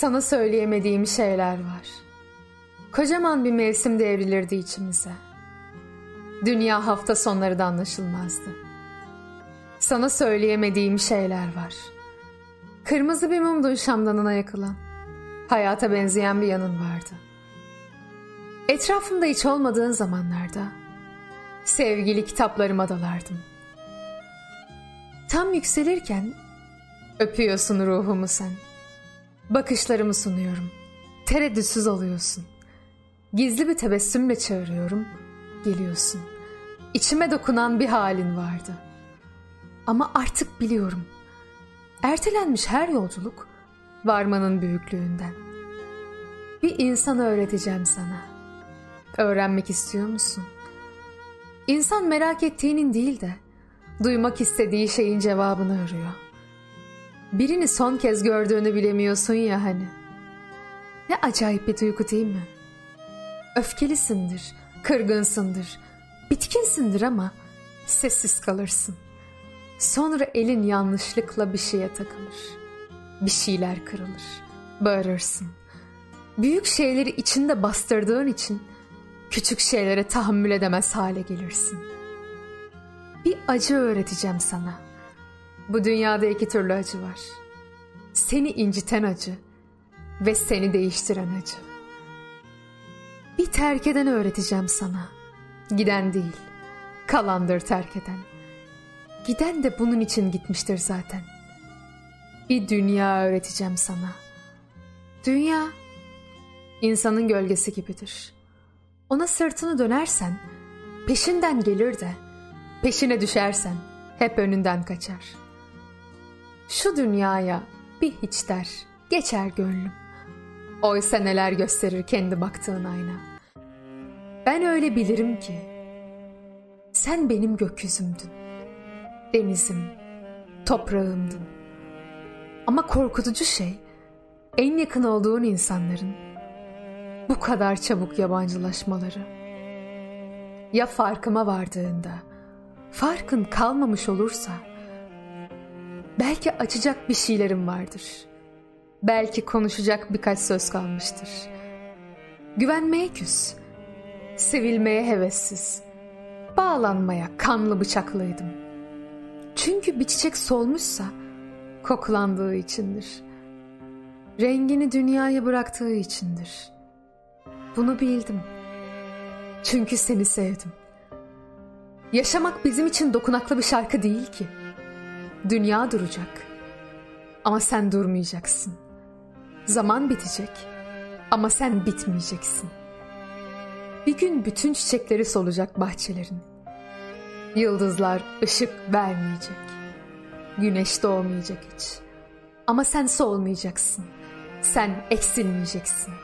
Sana söyleyemediğim şeyler var. Kocaman bir mevsim devrilirdi içimize. Dünya hafta sonları da anlaşılmazdı. Sana söyleyemediğim şeyler var. Kırmızı bir mumdun şamdanına yakılan. Hayata benzeyen bir yanın vardı. Etrafımda hiç olmadığın zamanlarda sevgili kitaplarıma dalardım. Tam yükselirken öpüyorsun ruhumu sen. Bakışlarımı sunuyorum. Tereddütsüz oluyorsun. Gizli bir tebessümle çağırıyorum. Geliyorsun. İçime dokunan bir halin vardı. Ama artık biliyorum. Ertelenmiş her yolculuk varmanın büyüklüğünden. Bir insanı öğreteceğim sana. Öğrenmek istiyor musun? İnsan merak ettiğinin değil de duymak istediği şeyin cevabını arıyor. Birini son kez gördüğünü bilemiyorsun ya hani. Ne acayip bir duygu değil mi? Öfkelisindir, kırgınsındır, bitkinsindir ama sessiz kalırsın. Sonra elin yanlışlıkla bir şeye takılır. Bir şeyler kırılır. Bağırırsın. Büyük şeyleri içinde bastırdığın için küçük şeylere tahammül edemez hale gelirsin. Bir acı öğreteceğim sana. Bu dünyada iki türlü acı var. Seni inciten acı ve seni değiştiren acı. Bir terk eden öğreteceğim sana. Giden değil, kalandır terk eden. Giden de bunun için gitmiştir zaten. Bir dünya öğreteceğim sana. Dünya insanın gölgesi gibidir. Ona sırtını dönersen peşinden gelir de peşine düşersen hep önünden kaçar. Şu dünyaya bir hiç der, geçer gönlüm. Oysa neler gösterir kendi baktığın ayna. Ben öyle bilirim ki sen benim gökyüzümdün. Denizim, toprağımdın. Ama korkutucu şey en yakın olduğun insanların bu kadar çabuk yabancılaşmaları. Ya farkıma vardığında farkın kalmamış olursa belki açacak bir şeylerim vardır. Belki konuşacak birkaç söz kalmıştır. Güvenmeye küs, sevilmeye hevessiz, bağlanmaya kanlı bıçaklıydım. Çünkü bir çiçek solmuşsa koklandığı içindir. Rengini dünyaya bıraktığı içindir. Bunu bildim. Çünkü seni sevdim. Yaşamak bizim için dokunaklı bir şarkı değil ki. Dünya duracak. Ama sen durmayacaksın. Zaman bitecek. Ama sen bitmeyeceksin. Bir gün bütün çiçekleri solacak bahçelerin. Yıldızlar ışık vermeyecek. Güneş doğmayacak hiç. Ama sen solmayacaksın. Sen eksilmeyeceksin.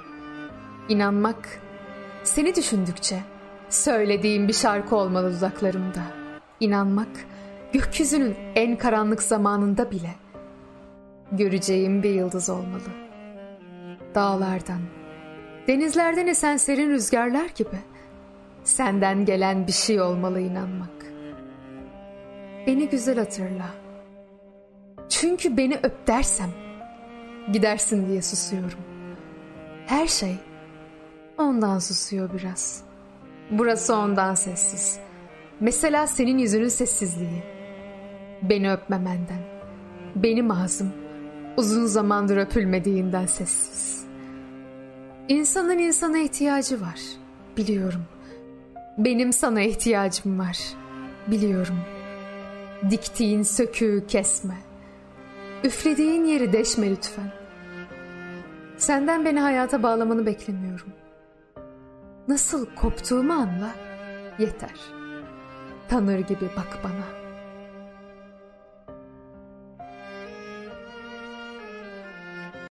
İnanmak, seni düşündükçe söylediğim bir şarkı olmalı dudaklarımda. İnanmak, gökyüzünün en karanlık zamanında bile göreceğim bir yıldız olmalı. Dağlardan, denizlerden esen serin rüzgarlar gibi senden gelen bir şey olmalı inanmak. Beni güzel hatırla. Çünkü beni öp dersem gidersin diye susuyorum. Her şey ondan susuyor biraz. Burası ondan sessiz. Mesela senin yüzünün sessizliği. Beni öpmemenden. Benim ağzım uzun zamandır öpülmediğinden sessiz. İnsanın insana ihtiyacı var. Biliyorum. Benim sana ihtiyacım var. Biliyorum. Diktiğin söküğü kesme. Üflediğin yeri deşme lütfen. Senden beni hayata bağlamanı beklemiyorum. Nasıl koptuğumu anla. Yeter. Tanır gibi bak bana.''